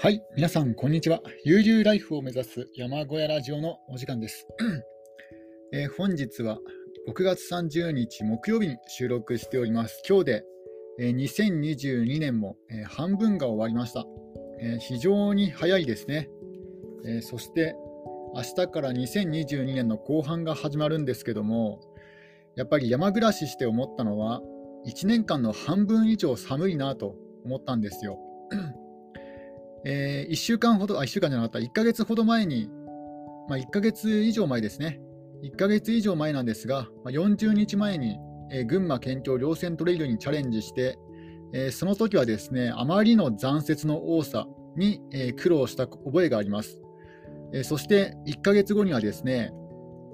はい、皆さん、こんにちは。悠々ライフを目指す山小屋ラジオのお時間です。えー、本日は6月30日木曜日に収録しております。今日で、えー、2022年も、えー、半分が終わりました。え非常に早いですね。えそして明日から2022年の後半が始まるんですけども、やっぱり山暮らしして思ったのは、1年間の半分以上寒いなと思ったんですよ。えー、1週間ほど、あ、1週間じゃなかった、1ヶ月ほど前に、まあ、1ヶ月以上前ですね、1ヶ月以上前なんですが、まあ、40日前に、えー、群馬県境稜線トレイルにチャレンジして、えー、その時はですね、あまりの残雪の多さに、え苦労した覚えがあります。えそして1ヶ月後にはですね、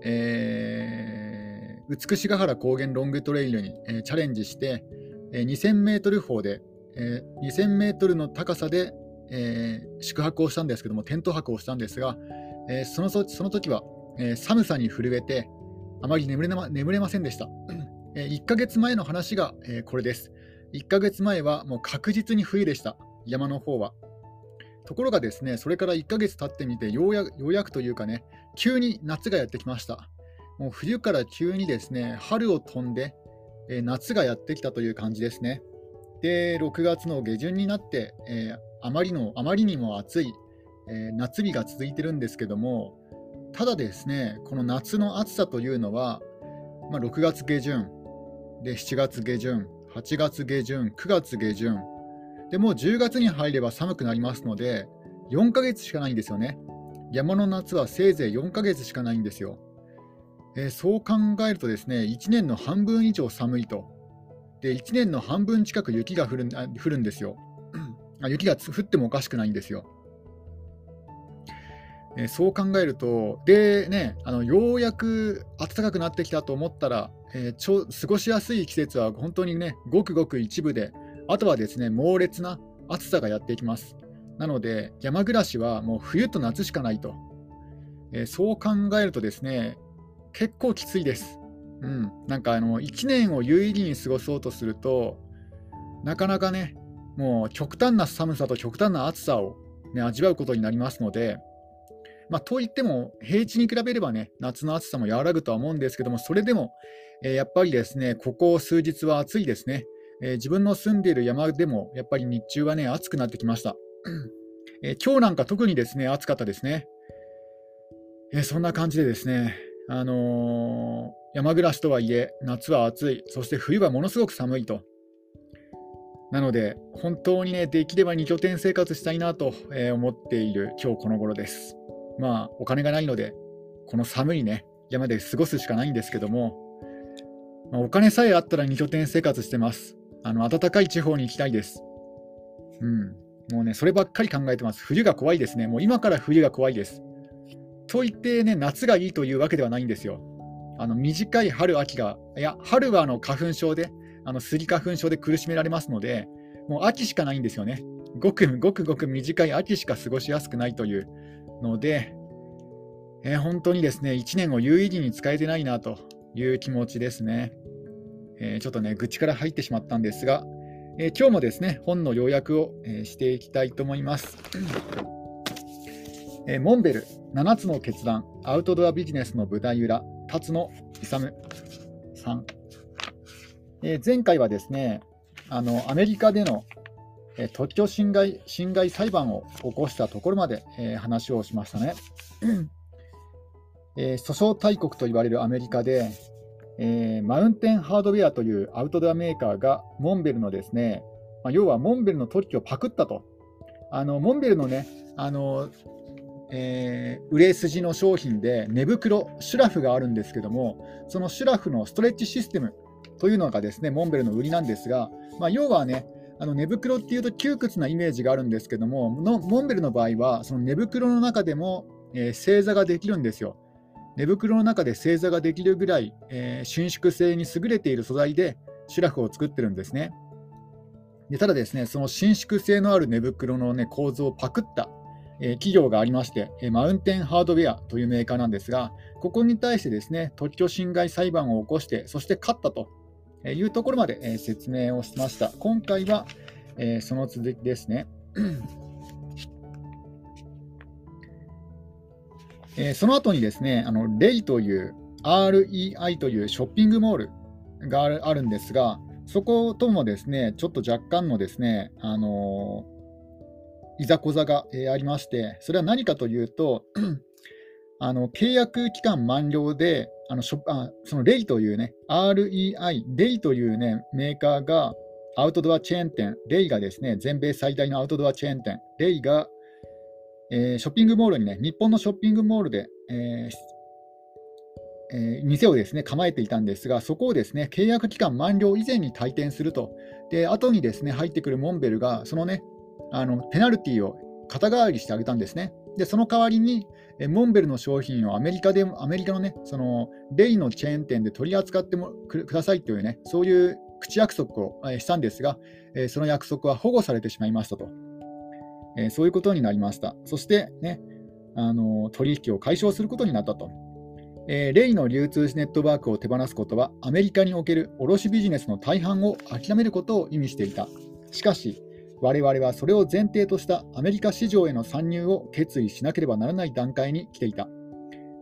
えー、美しが原高原ロングトレイルに、えチャレンジして、え2000メートル方で、え2000メートルの高さでえー、宿泊をしたんですけども、テント泊をしたんですが、えー、そのその時は、えー、寒さに震えて、あまり眠れな眠れませんでした。え1ヶ月前の話が、えこれです。1ヶ月前はもう確実に冬でした、山の方は。ところがですね、それから1ヶ月経ってみてようや、ようやくというかね、急に夏がやってきました。もう冬から急にですね、春を飛んで、え夏がやってきたという感じですね。で、6月の下旬になって、えー、あまりのあまりにも暑い、えー、夏日が続いてるんですけども、ただですね、この夏の暑さというのは、まあ、6月下旬、で7月下旬、8月下旬、9月下旬、でもう10月に入れば寒くなりますので、4ヶ月しかないんですよね。山の夏はせいぜい4ヶ月しかないんですよ。えー、そう考えるとですね、1年の半分以上寒いと。で、1年の半分近く雪が降る降るんですよ。雪が降ってもおかしくないんですよ。えそう考えると、でね、あのようやく暖かくなってきたと思ったら、えー、ちょ過ごしやすい季節は本当にね、ごくごく一部で、あとはですね、猛烈な暑さがやっていきます。なので、山暮らしはもう冬と夏しかないと。えー、そう考えるとですね、結構きついです。うん、なんかあの1年を有意義に過ごそうとすると、なかなかね、もう極端な寒さと極端な暑さを、ね、味わうことになりますので、まあ、といっても、平地に比べればね、夏の暑さも和らぐとは思うんですけども、それでも、えー、やっぱりですね、ここ数日は暑いですね、えー、自分の住んでいる山でも、やっぱり日中はね、暑くなってきました。えー、今日なんか特にですね、暑かったですね。えそんな感じでですね、あの山暮らしとはいえ、夏は暑い、そして冬はものすごく寒いと。なので、本当にね、できれば2拠点生活したいなと思っている今日この頃です。まあ、お金がないので、この寒いね、山で過ごすしかないんですけども、まあ、お金さえあったら2拠点生活してます。あの、暖かい地方に行きたいです。うん。もうね、そればっかり考えてます。冬が怖いですね。もう今から冬が怖いです。と言ってね、夏がいいというわけではないんですよ。あの短い春、秋が、いや、春はあの花粉症で、あのスギ花粉症で苦しめられますので、もう秋しかないんですよね。ごくごくごく短い秋しか過ごしやすくないというので、えー、本当にですね、1年を有意義に使えてないなという気持ちですね。えー、ちょっとね、愚痴から入ってしまったんですが、えー、今日もですね、本の要約を、えしていきたいと思います。えモンベル7つの決断、アウトドアビジネスの舞台裏、辰野勇さん。えー、前回はですね、あのアメリカでの、えー、特許侵害侵害裁判を起こしたところまで、えー、話をしましたね。え訴訟大国と言われるアメリカで、えマウンテンハードウェアというアウトドアメーカーがモンベルのですね、まあ、要はモンベルの特許をパクったと。あのモンベルのね、あのえー、売れ筋の商品で寝袋、シュラフがあるんですけども、そのシュラフのストレッチシステムというのがですね、モンベルの売りなんですが、まあ、要はね、あの寝袋っていうと窮屈なイメージがあるんですけども、のモンベルの場合は、その寝袋の中でも、えー、正座ができるんですよ。寝袋の中で正座ができるぐらい、えー、伸縮性に優れている素材でシュラフを作ってるんですね。でただですね、その伸縮性のある寝袋の、ね、構造をパクったえ企業がありまして、えマウンテンハードウェアというメーカーなんですが、ここに対してですね、特許侵害裁判を起こして、そして勝ったというところまで説明をしました。今回は、えその続きですね。えその後にですね、あのレイという REI というショッピングモールがあるあるんですが、そこともですね、ちょっと若干のですね、あのいざこざが、えありまして、それは何かというと、あの契約期間満了で、あのショあそのレイというね、REI、レイというね、メーカーが、アウトドアチェーン店、レイがですね、全米最大のアウトドアチェーン店、レイが、えー、ショッピングモールにね、日本のショッピングモールで、えーえー、店をですね構えていたんですが、そこをですね契約期間満了以前に退店すると、で後にですね入ってくるモンベルが、そのねあのペナルティを肩代わりしてあげたんですね。で、その代わりに、えモンベルの商品をアメリカで、アメリカのね、そのレイのチェーン店で取り扱ってもくださいというね、そういう口約束をしたんですが、えその約束は保護されてしまいましたと、えそういうことになりました。そしてね、あの取引を解消することになったと。えー、レイの流通ネットワークを手放すことは、アメリカにおける卸ビジネスの大半を諦めることを意味していた。しかし、我々はそれを前提としたアメリカ市場への参入を決意しなければならない段階に来ていた。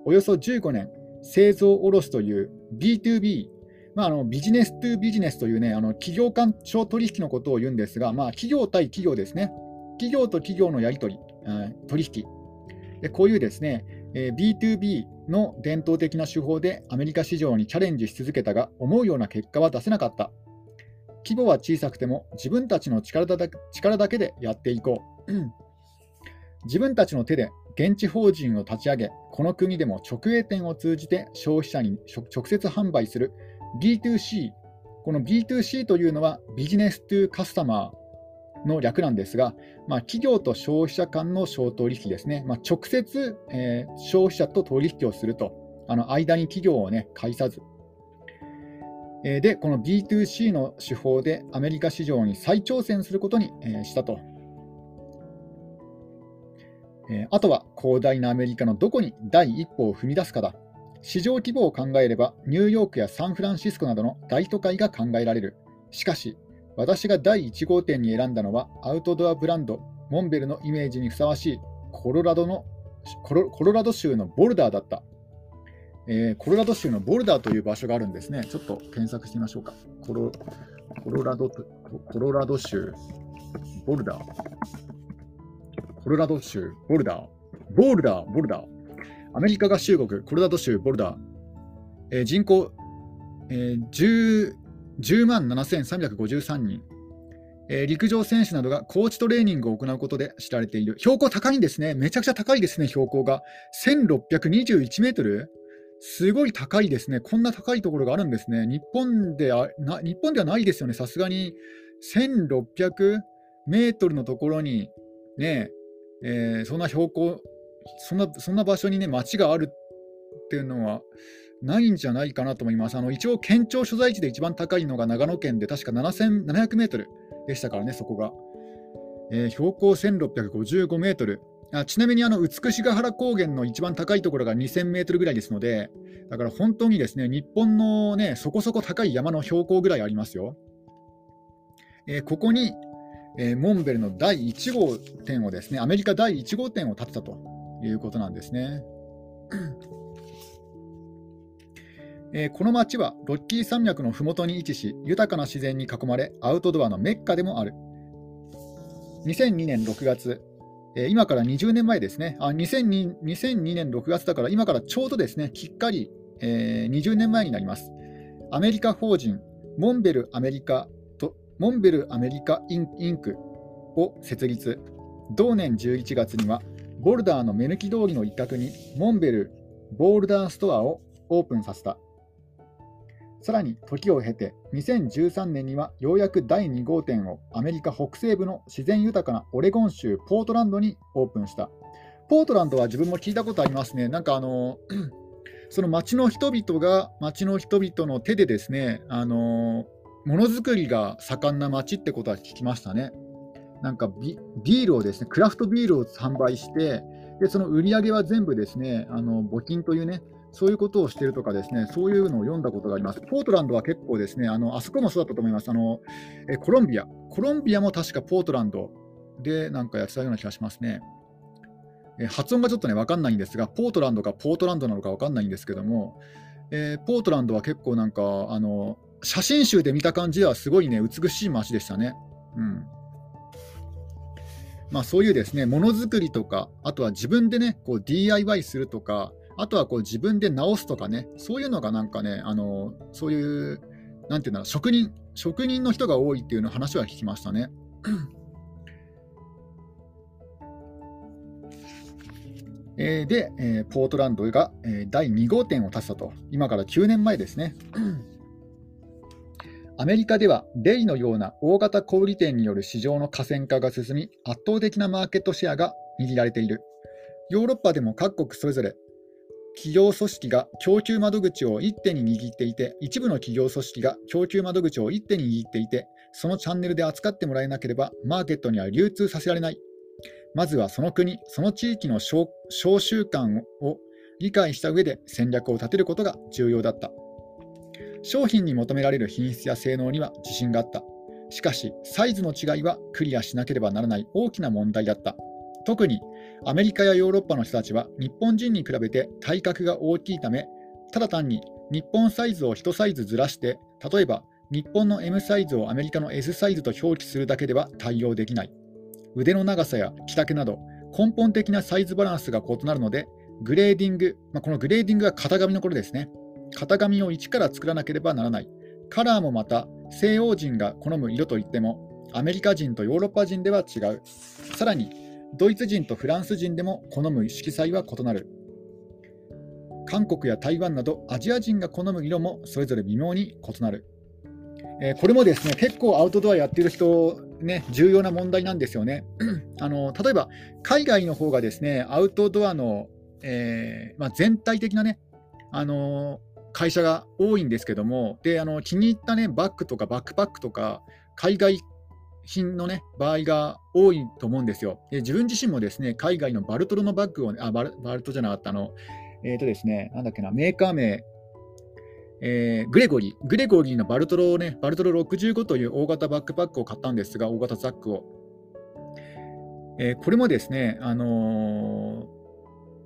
およそ15年、製造卸という B2B、まあ、あのビジネス2ビジネスという、ね、あの企業間商取引のことを言うんですが、まあ、企業対企業ですね。企業と企業のやり取り、取引で。こういうですね、B2B の伝統的な手法でアメリカ市場にチャレンジし続けたが、思うような結果は出せなかった。規模は小さくても自分たちの力だ力だけでやっていこう。自分たちの手で現地法人を立ち上げ、この国でも直営店を通じて消費者に直接販売する。B2C。この B2C というのはビジネストゥカスタマーの略なんですが、まあ、企業と消費者間の商取引ですね、まあ、直接、えー、消費者と取引をすると、あの間に企業を、ね、介さず、で、この B2C の手法でアメリカ市場に再挑戦することにしたと。あとは広大なアメリカのどこに第一歩を踏み出すかだ。市場規模を考えれば、ニューヨークやサンフランシスコなどの大都会が考えられる。しかし、私が第1号店に選んだのは、アウトドアブランド、モンベルのイメージにふさわしいコロラドのコロラド州のボルダーだった。えー、コロラド州のボルダーという場所があるんですね。ちょっと検索してみましょうか。コロコロラドコロラド州、ボルダー。コロラド州、ボルダー。ボルダー、ボルダー。アメリカ合衆国、コロラド州、ボルダー。えー、人口、えー、10, 10万7353人。えー、陸上選手などがコーチトレーニングを行うことで知られている。標高高いんですね。めちゃくちゃ高いですね、標高が。1621メートルすごい高いですね。こんな高いところがあるんですね。日本であな日本ではないですよね。さすがに1600メートルのところにね、えー、そんな標高そんな、そんな場所にね、町があるっていうのはないんじゃないかなと思います。あの一応、県庁所在地で一番高いのが長野県で、確か7700メートルでしたからね、そこが。えー、標高1655メートル。あちなみにあの美しが原高原の一番高いところが2000メートルぐらいですので、だから本当にですね日本の、ね、そこそこ高い山の標高ぐらいありますよ。えー、ここに、えー、モンベルの第1号店をですね、アメリカ第1号店を建てたということなんですね。えー、この町はロッキー山脈の麓に位置し、豊かな自然に囲まれ、アウトドアのメッカでもある。2002年6月、えー、今から20年前ですねあ2002、2002年6月だから、今からちょうどですね、きっかり、えー、20年前になります。アメリカ法人、モンベルアメリカと、モンベルアメリカインインクを設立。同年11月には、ボルダーの目抜き通りの一角に、モンベルボールダーストアをオープンさせた。さらに時を経て2013年にはようやく第2号店をアメリカ北西部の自然豊かなオレゴン州ポートランドにオープンした。ポートランドは自分も聞いたことありますね。なんかあの その町の人々が町の人々の手でですね、あのものづくりが盛んな町ってことは聞きましたね。なんかビールをですね、クラフトビールを販売して、でその売り上げは全部ですね、あの募金というね、そういうことをしているとかですね、そういうのを読んだことがあります。ポートランドは結構ですね、あのあそこもそうだったと思います。あのえコロンビア。コロンビアも確かポートランドでなんかやってたような気がしますね。え、発音がちょっとね、わかんないんですが、ポートランドかポートランドなのかわかんないんですけども、えー、ポートランドは結構なんか、あの、写真集で見た感じではすごいね、美しい街でしたね。うん。まあ、そういうですね、ものづくりとか、あとは自分でね、こう DIY するとか、あとはこう自分で直すとかね、そういうのがなんかね、あのそういう、なんていうんだろう、職人、職人の人が多いっていうの話は聞きましたね。えー、で、えー、ポートランドが、えー、第2号店を建てたと、今から9年前ですね。アメリカではデイのような大型小売店による市場の河川化が進み、圧倒的なマーケットシェアが握られている。ヨーロッパでも各国それぞれ企業組織が供給窓口を一手に握っていて、一部の企業組織が供給窓口を一手に握っていて、そのチャンネルで扱ってもらえなければ、マーケットには流通させられない。まずはその国、その地域の商習慣を理解した上で戦略を立てることが重要だった。商品に求められる品質や性能には自信があった。しかし、サイズの違いはクリアしなければならない大きな問題だった。特にアメリカやヨーロッパの人たちは日本人に比べて体格が大きいため、ただ単に日本サイズを1サイズずらして、例えば日本の M サイズをアメリカの S サイズと表記するだけでは対応できない。腕の長さや着丈など根本的なサイズバランスが異なるので、グレーディング、まあ、このグレーディングは型紙のことですね。型紙を一から作らなければならない。カラーもまた西欧人が好む色といってもアメリカ人とヨーロッパ人では違う。さらにドイツ人とフランス人でも好む色彩は異なる。韓国や台湾などアジア人が好む色もそれぞれ微妙に異なる。えー、これもですね結構アウトドアやってる人、ね、重要な問題なんですよね。あの例えば海外の方がですねアウトドアの、えー、まあ、全体的なね、あの会社が多いんですけども、であの気に入った、ね、バッグとかバックパックとか、海外品の、ね、場合が多いと思うんですよ。で自分自身もですね海外のバルトロのバッグを、ね、あバルバルトじゃなかったの、えーとですね、なんだっけな、メーカー名、えー、グレゴリー、グレゴリーのバルトロをね、バルトロ65という大型バックパックを買ったんですが、大型ザックを。えー、これもですね、あのー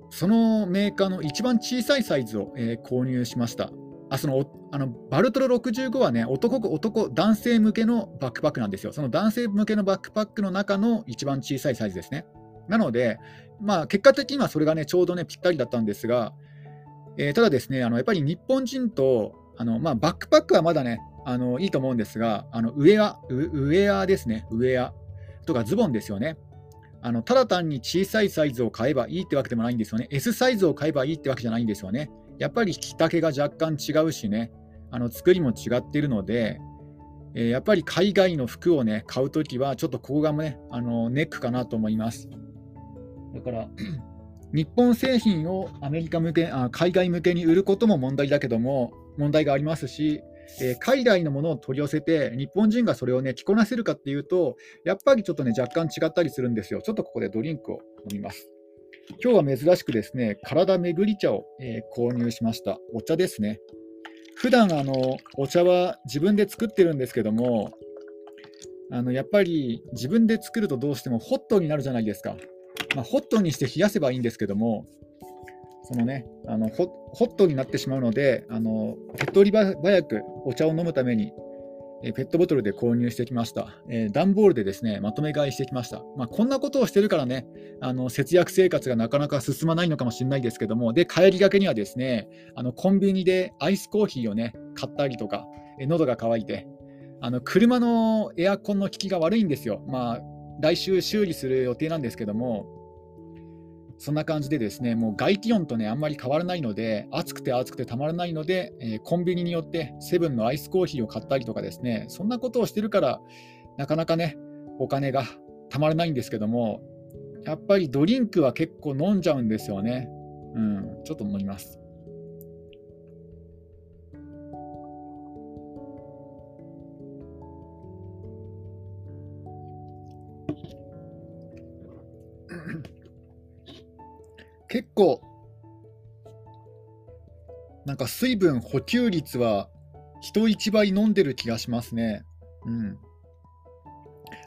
そのメーカーの一番小さいサイズを、えー、購入しました。あそのあのバルトロ65はね男、男、男性向けのバックパックなんですよ。その男性向けのバックパックの中の一番小さいサイズですね。なので、まあ、結果的にはそれがね、ちょうどね、ぴったりだったんですが、えー、ただですね、あのやっぱり日本人と、あのまあ、バックパックはまだね、あのいいと思うんですが、あのウェア、ウェアですね、ウェアとかズボンですよね。あのただ単に小さいサイズを買えばいいってわけでもないんですよね。S サイズを買えばいいってわけじゃないんですよね。やっぱり着丈が若干違うしね、あの作りも違っているので、え、やっぱり海外の服をね、買うときは、ちょっとここがね、あのネックかなと思います。だから、日本製品をアメリカ向けあ、海外向けに売ることも問題だけども、問題がありますし、えー、海外のものを取り寄せて、日本人がそれをね、着こなせるかっていうと、やっぱりちょっとね、若干違ったりするんですよ。ちょっとここでドリンクを飲みます。今日は珍しくですね、体めぐり茶を、えー、購入しました。お茶ですね。普段あのお茶は自分で作ってるんですけども、あのやっぱり自分で作るとどうしてもホットになるじゃないですか。まあ、ホットにして冷やせばいいんですけども、そのね、あのホットになってしまうので、あの手っ取り早くお茶を飲むために、ペットボトルで購入してきました、えー、段ボールでですねまとめ買いしてきました。まあ、こんなことをしてるからね、あの節約生活がなかなか進まないのかもしれないですけども、で帰りがけにはですねあのコンビニでアイスコーヒーをね買ったりとか、えー、喉が渇いて、あの車のエアコンの効きが悪いんですよ。まあ来週修理する予定なんですけども、そんな感じでですね、もう外気温とね、あんまり変わらないので、暑くて暑くてたまらないので、えー、コンビニによってセブンのアイスコーヒーを買ったりとかですね、そんなことをしてるから、なかなかね、お金がたまらないんですけども、やっぱりドリンクは結構飲んじゃうんですよね。うん、ちょっと飲みます。結構、なんか水分補給率は人一倍飲んでる気がしますね。うん。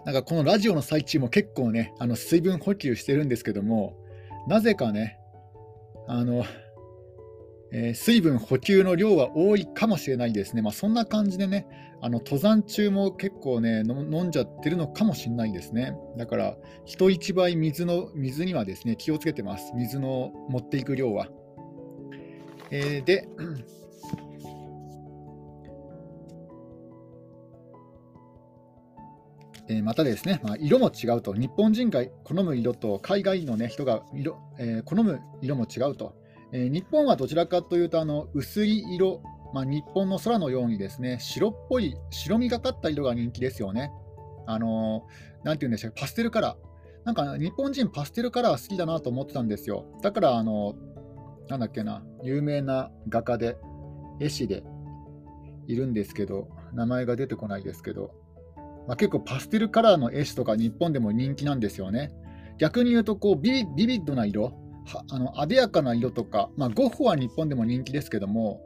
なんかこのラジオの最中も結構ね、あの水分補給してるんですけども、なぜかね、あの、えー、水分補給の量は多いかもしれないですね。まあ、そんな感じでね、あの登山中も結構ね、飲んじゃってるのかもしれないですね。だから、人一倍水の水にはですね、気をつけてます。水の持っていく量は。えー、で、えまたですね、まあ、色も違うと、日本人が好む色と海外の、ね、人が色、えー、好む色も違うと、え、日本はどちらかというとあの薄い色、まあ、日本の空のようにですね白っぽい、白みがかった色が人気ですよね。あのー、なんて言うんでしょう、パステルカラー。なんか日本人パステルカラー好きだなと思ってたんですよ。だから、あのなんだっけな、有名な画家で、絵師でいるんですけど、名前が出てこないですけど、まあ、結構パステルカラーの絵師とか日本でも人気なんですよね。逆に言うとこうビビビッドな色、あのあでやかな色とか、まあ、ゴッホは日本でも人気ですけども、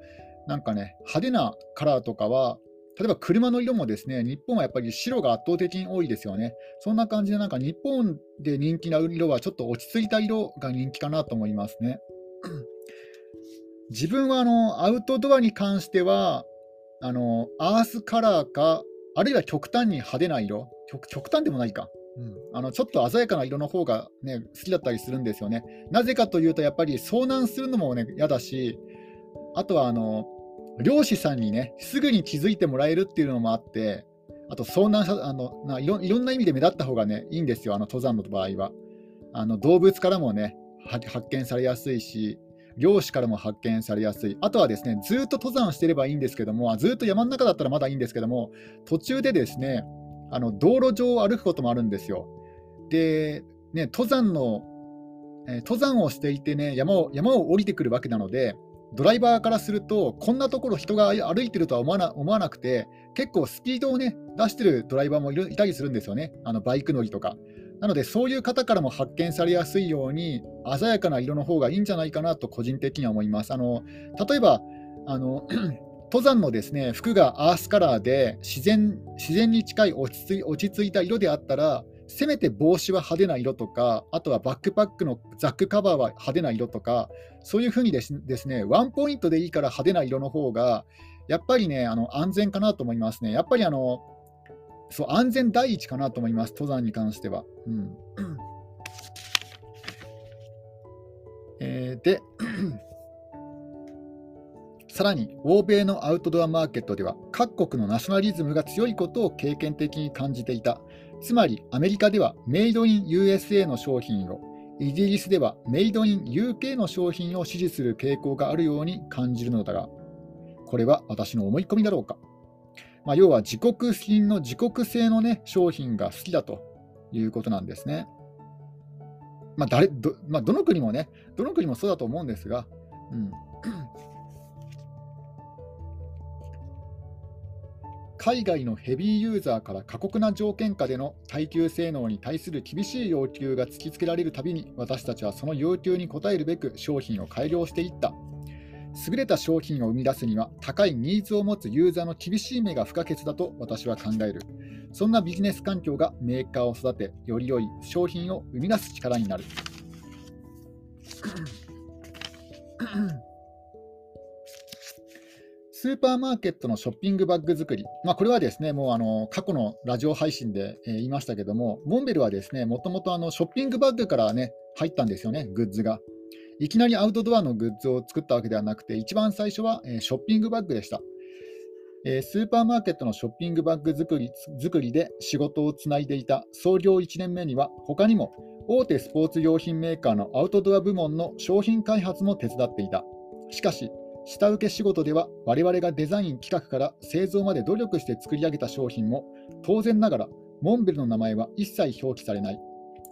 なんかね、派手なカラーとかは、例えば車の色もですね、日本はやっぱり白が圧倒的に多いですよね。そんな感じで、なんか日本で人気な色はちょっと落ち着いた色が人気かなと思いますね。自分はあのアウトドアに関しては、あのアースカラーかあるいは極端に派手な色、極端でもないか、うん、あのちょっと鮮やかな色の方がね、好きだったりするんですよね。なぜかというと、やっぱり遭難するのもね、嫌だし、あとはあの漁師さんにね、すぐに気づいてもらえるっていうのもあって、あと遭難あのないろいろんな意味で目立った方がね、いいんですよ、あの登山の場合は。あの動物からもね、発見されやすいし、漁師からも発見されやすい。あとはですね、ずっと登山してればいいんですけども、ずっと山の中だったらまだいいんですけども、途中でですね、あの道路上を歩くこともあるんですよ。で、ね、登山の、えー、登山をしていてね山を、山を降りてくるわけなので、ドライバーからすると、こんなところ人が歩いてるとは思わな思わなくて、結構スピードをね、出してるドライバーもいるいたりするんですよね、あのバイク乗りとか。なので、そういう方からも発見されやすいように、鮮やかな色の方がいいんじゃないかなと、個人的には思います。あの例えばあの登山のですね服がアースカラーで自然自然に近い落ち着い落ち着いた色であったら、せめて帽子は派手な色とか、あとはバックパックのザックカバーは派手な色とか、そういうふうにですね、ワンポイントでいいから派手な色の方が、やっぱりね、あの安全かなと思いますね。やっぱりあのそう安全第一かなと思います、登山に関しては。うん えー、で、さらに欧米のアウトドアマーケットでは各国のナショナリズムが強いことを経験的に感じていた。つまりアメリカではメイドイン USA の商品を、イギリスではメイドイン UK の商品を支持する傾向があるように感じるのだが、これは私の思い込みだろうか？まあ、要は自国品の自国製の、ね、商品が好きだということなんですね。まあ誰どまあ、どの国もね、どの国もそうだと思うんですが、うん、海外のヘビーユーザーから過酷な条件下での耐久性能に対する厳しい要求が突きつけられるたびに私たちはその要求に応えるべく商品を改良していった優れた商品を生み出すには高いニーズを持つユーザーの厳しい目が不可欠だと私は考える。そんなビジネス環境がメーカーを育て、より良い商品を生み出す力になる。スーパーマーケットのショッピングバッグ作り、まあ、これはですねもうあの過去のラジオ配信で、えー、言いましたけども、モンベルはですねもともとショッピングバッグから、ね、入ったんですよね、グッズが。いきなりアウトドアのグッズを作ったわけではなくて、一番最初はえショッピングバッグでした。スーパーマーケットのショッピングバッグ作り作りで仕事をつないでいた創業1年目には、他にも大手スポーツ用品メーカーのアウトドア部門の商品開発も手伝っていた。しかし、下請け仕事では我々がデザイン企画から製造まで努力して作り上げた商品も当然ながらモンベルの名前は一切表記されない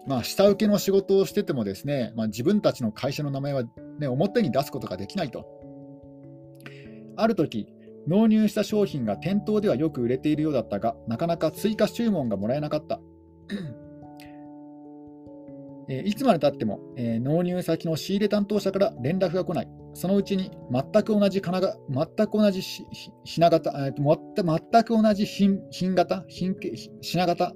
まあ、下請けの仕事をしててもですね、まあ、自分たちの会社の名前は、ね、表に出すことができないと。ある時、納入した商品が店頭ではよく売れているようだったが、なかなか追加注文がもらえなかった。えいつまでたっても、えー、納入先の仕入れ担当者から連絡が来ない。そのうちに全く同じ金が全く同じ品型、えー、全く同じ品品型品品型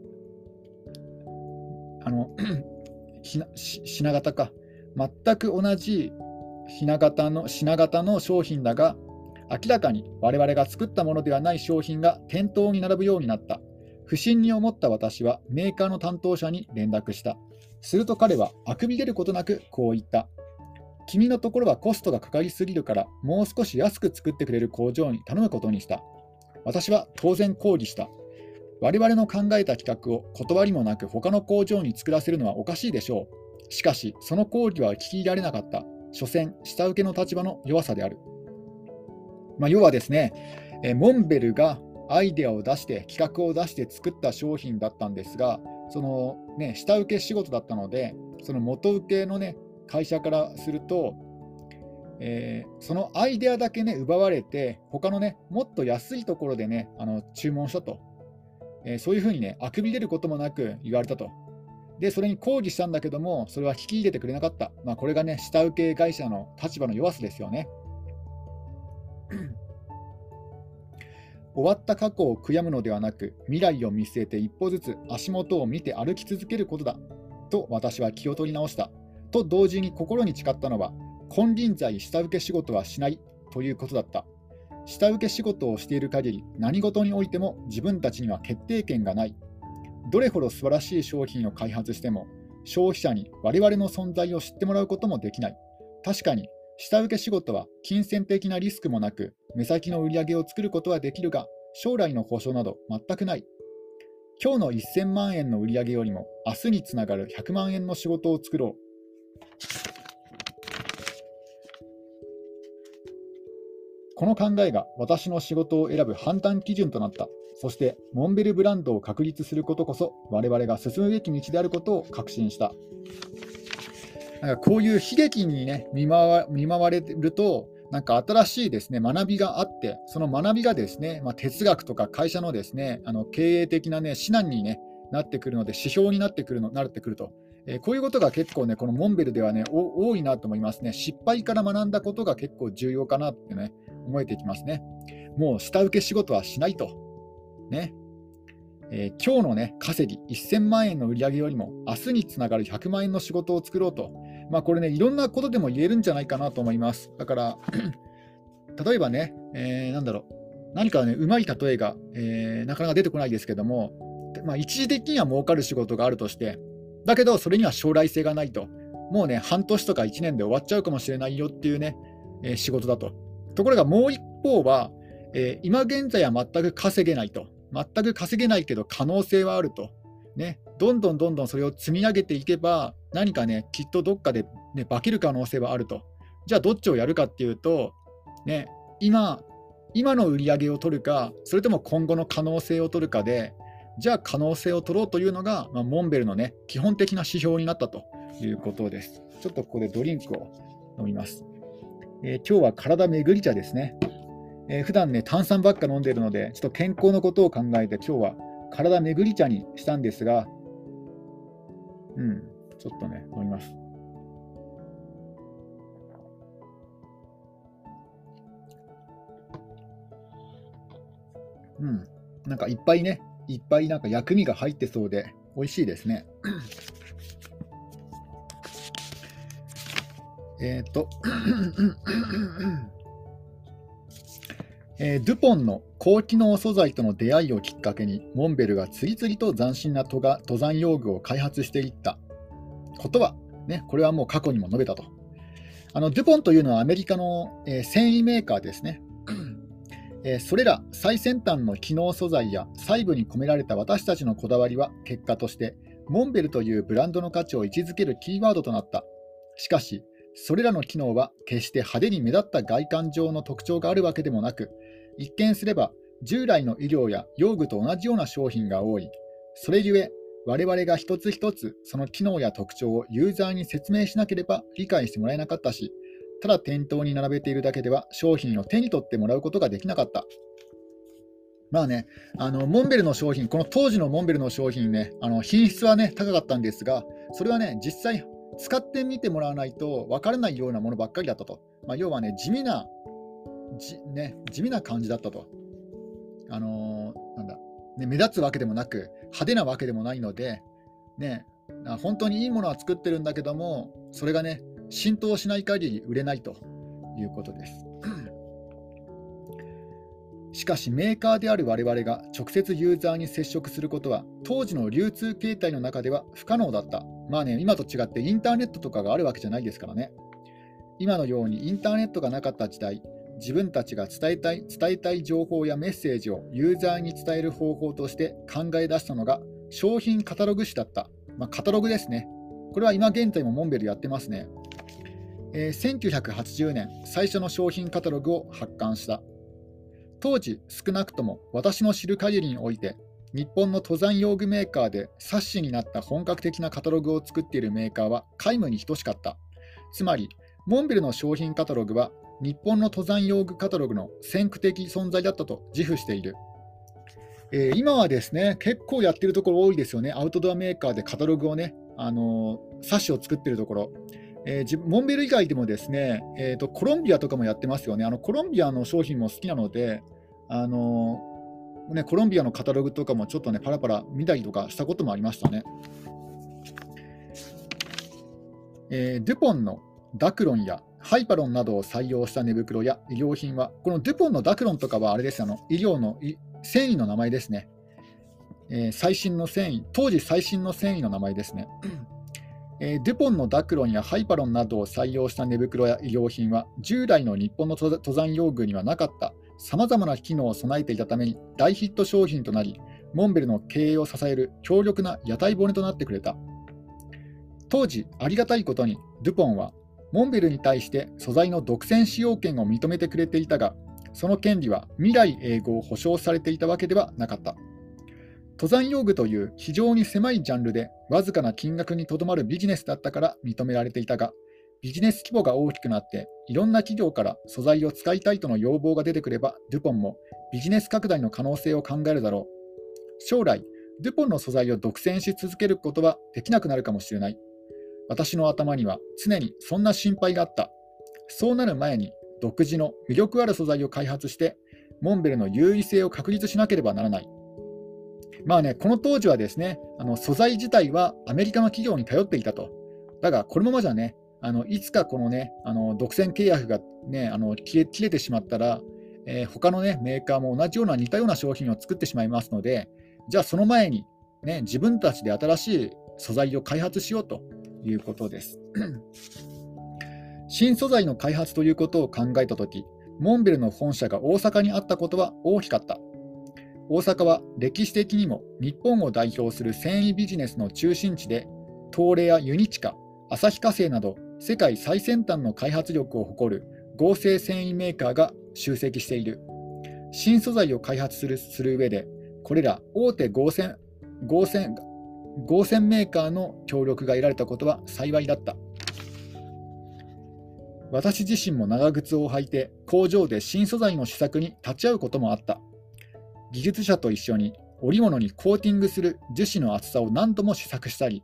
あの 品型か、全く同じ品型の品型の商品だが、明らかに我々が作ったものではない商品が店頭に並ぶようになった。不審に思った私はメーカーの担当者に連絡した。すると彼はあくび出ることなくこう言った。君のところはコストがかかりすぎるからもう少し安く作ってくれる工場に頼むことにした。私は当然抗議した。我々の考えた企画を断りもなく他の工場に作らせるのはおかしいでしょう。しかし、その抗議は聞き入れられなかった。所詮、下請けの立場の弱さである。まあ、要はですね、えモンベルがアイデアを出して、企画を出して作った商品だったんですが、そのね、下請け仕事だったので、その元請けのね、会社からすると、えー、そのアイデアだけね、奪われて、他のね、もっと安いところでね、あの注文したと、えー、そういうふうにね、あくび出ることもなく言われたと。で、それに抗議したんだけども、それは聞き入れてくれなかった。まあ、これがね、下請け会社の立場の弱さですよね。終わった過去を悔やむのではなく、未来を見据えて一歩ずつ足元を見て歩き続けることだ。と私は気を取り直した。と同時に心に誓ったのは、金輪際下請け仕事はしないということだった。下請け仕事をしている限り、何事においても自分たちには決定権がない。どれほど素晴らしい商品を開発しても、消費者に我々の存在を知ってもらうこともできない。確かに、下請け仕事は金銭的なリスクもなく、目先の売り上げを作ることはできるが、将来の保証など全くない。今日の1000万円の売り上げよりも、明日につながる100万円の仕事を作ろう。この考えが私の仕事を選ぶ判断基準となった。そして、モンベルブランドを確立することこそ、我々が進むべき道であることを確信した。なんかこういう悲劇に、ね、見舞見舞われると、なんか新しいですね学びがあって、その学びがですね、まあ、哲学とか会社のですねあの経営的な、ね、指南に、ね、なってくるので、指標になってくるのなってくると、えー、こういうことが結構ね、このモンベルではね、多いなと思いますね。失敗から学んだことが結構重要かなってね、思えてきますね。もう下請け仕事はしないと。ね。えー、今日のね、稼ぎ、1000万円の売り上げよりも、明日につながる100万円の仕事を作ろうと。まあ、これね、いろんなことでも言えるんじゃないかなと思います。だから 例えばね、えー、なんだろう、何かね、うまい例えが、えー、なかなか出てこないですけども、まあ、一時的には儲かる仕事があるとして、だけど、それには将来性がないと。もうね、半年とか1年で終わっちゃうかもしれないよっていうね、えー、仕事だと。ところがもう一方は、えー、今現在は全く稼げないと。全く稼げないけど可能性はあると。ね、どんどんどんどんそれを積み上げていけば、何かね、きっとどっかで、ね、化ける可能性はあると。じゃあ、どっちをやるかっていうと、ね、今、今の売り上げを取るか、それとも今後の可能性を取るかで、じゃあ可能性を取ろうというのが、まあ、モンベルのね、基本的な指標になったということです。ちょっとここでドリンクを飲みます。えー、今日は体めぐり茶ですね。えー、普段ね、炭酸ばっか飲んでるので、ちょっと健康のことを考えて、今日は体めぐり茶にしたんですが、うん、ちょっとね、飲みます。うん、なんかいっぱいね、いっぱいなんか薬味が入ってそうで、美味しいですね。えっと、えー、ドゥポンの高機能素材との出会いをきっかけに、モンベルが次々と斬新な登山用具を開発していったことは、ね、これはもう過去にも述べたと。あのドゥポンというのはアメリカの、えー、繊維メーカーですね。え、それら最先端の機能素材や細部に込められた私たちのこだわりは結果としてモンベルというブランドの価値を位置づけるキーワードとなった。しかし、それらの機能は決して派手に目立った外観上の特徴があるわけでもなく、一見すれば従来の医療や用具と同じような商品が多い。それゆえ、我々が一つ一つその機能や特徴をユーザーに説明しなければ理解してもらえなかったし、ただ店頭に並べているだけでは商品を手に取ってもらうことができなかった。まあね、あのモンベルの商品、この当時のモンベルの商品ね、あの品質はね、高かったんですが、それはね、実際使ってみてもらわないと分からないようなものばっかりだったと。まあ、要はね、地味な、ね、地味な感じだったと。あのー、なんだ、ね、目立つわけでもなく、派手なわけでもないので、ね、本当にいいものは作ってるんだけども、それがね、浸透しない限り売れないということです。しかしメーカーである我々が直接ユーザーに接触することは当時の流通形態の中では不可能だった。まあね、今と違ってインターネットとかがあるわけじゃないですからね。今のようにインターネットがなかった時代、自分たちが伝えたい伝えたい情報やメッセージをユーザーに伝える方法として考え出したのが商品カタログ誌だった。まあ、カタログですね。これは今現在もモンベルやってますね。えー、1980年、最初の商品カタログを発刊した。当時、少なくとも私の知る限りにおいて、日本の登山用具メーカーで冊子になった本格的なカタログを作っているメーカーは皆無に等しかった。つまり、モンベルの商品カタログは日本の登山用具カタログの先駆的存在だったと自負している。えー、今はですね結構やってるところ多いですよね、アウトドアメーカーでカタログをね、あのー、冊子を作ってるところ。えー、モンベル以外でもですね、えーと、コロンビアとかもやってますよね。あのコロンビアの商品も好きなので、あの、ね、コロンビアのカタログとかもちょっとね、パラパラ見たりとかしたこともありましたね。えー、デュポンのダクロンやハイパロンなどを採用した寝袋や医療品は、このデュポンのダクロンとかはあれですあの医療の繊維の名前ですね、えー、最新の繊維、当時最新の繊維の名前ですね。えー、デュポンのダクロンやハイパロンなどを採用した寝袋や医療品は従来の日本の登山用具にはなかったさまざまな機能を備えていたために大ヒット商品となりモンベルの経営を支える強力な屋台骨となってくれた当時ありがたいことにデュポンはモンベルに対して素材の独占使用権を認めてくれていたがその権利は未来永劫保証されていたわけではなかった。登山用具という非常に狭いジャンルでわずかな金額にとどまるビジネスだったから認められていたが、ビジネス規模が大きくなっていろんな企業から素材を使いたいとの要望が出てくれば、デュポンもビジネス拡大の可能性を考えるだろう。将来、デュポンの素材を独占し続けることはできなくなるかもしれない。私の頭には常にそんな心配があった。そうなる前に独自の魅力ある素材を開発して、モンベルの優位性を確立しなければならない。まあね、この当時はですね、あの素材自体はアメリカの企業に頼っていたと。だが、このままじゃね、あのいつかこのね、あの独占契約が、ね、あの切れ切れてしまったら、えー、他のね、メーカーも同じような似たような商品を作ってしまいますので、じゃあその前に、ね、自分たちで新しい素材を開発しようということです。新素材の開発ということを考えたとき、モンベルの本社が大阪にあったことは大きかった。大阪は歴史的にも日本を代表する繊維ビジネスの中心地で、東レやユニチカ、旭化成など世界最先端の開発力を誇る合成繊維メーカーが集積している。新素材を開発するする上で、これら大手合成合成合成メーカーの協力が得られたことは幸いだった。私自身も長靴を履いて工場で新素材の試作に立ち会うこともあった。技術者と一緒に織物にコーティングする樹脂の厚さを何度も試作したり、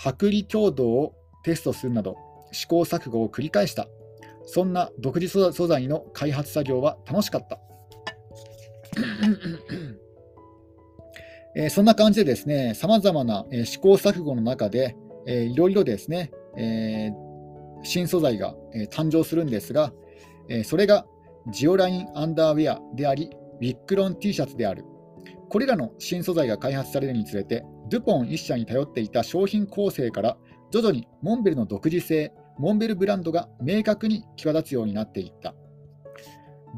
剥離強度をテストするなど試行錯誤を繰り返した。そんな独自素材の開発作業は楽しかった。えー、そんな感じでですね、さまざまな、えー、試行錯誤の中で、えー、いろいろですね、えー、新素材が、え、誕生するんですが、えー、それがジオラインアンダーウェアであり、ウィックロン T シャツである。これらの新素材が開発されるにつれて、ドゥポン1社に頼っていた商品構成から徐々にモンベルの独自性、モンベルブランドが明確に際立つようになっていった。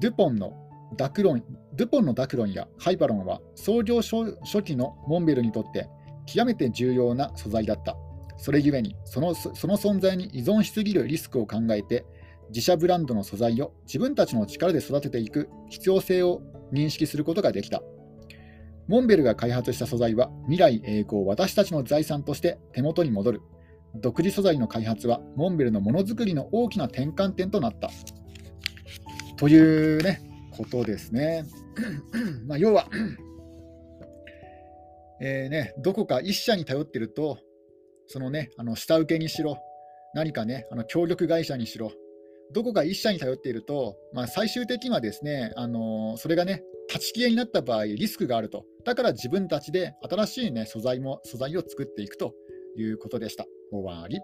ドゥポンのダクロンドゥポンのダクロンやハイパロンは創業初期のモンベルにとって極めて重要な素材だった。それゆえにそのその存在に依存しすぎるリスクを考えて自社ブランドの素材を自分たちの力で育てていく必要性を認識することができた。モンベルが開発した素材は未来永劫私たちの財産として手元に戻る。独自素材の開発はモンベルのものづくりの大きな転換点となった。というねことですね。まあ要は えーね、どこか一社に頼ってるとそのね、あの下請けにしろ、何かね、あの協力会社にしろ、どこか一社に頼っていると、まあ、最終的にはですね、あのそれがね、立ち消えになった場合、リスクがあると。だから自分たちで新しい、ね、素材も素材を作っていくということでした。終わり。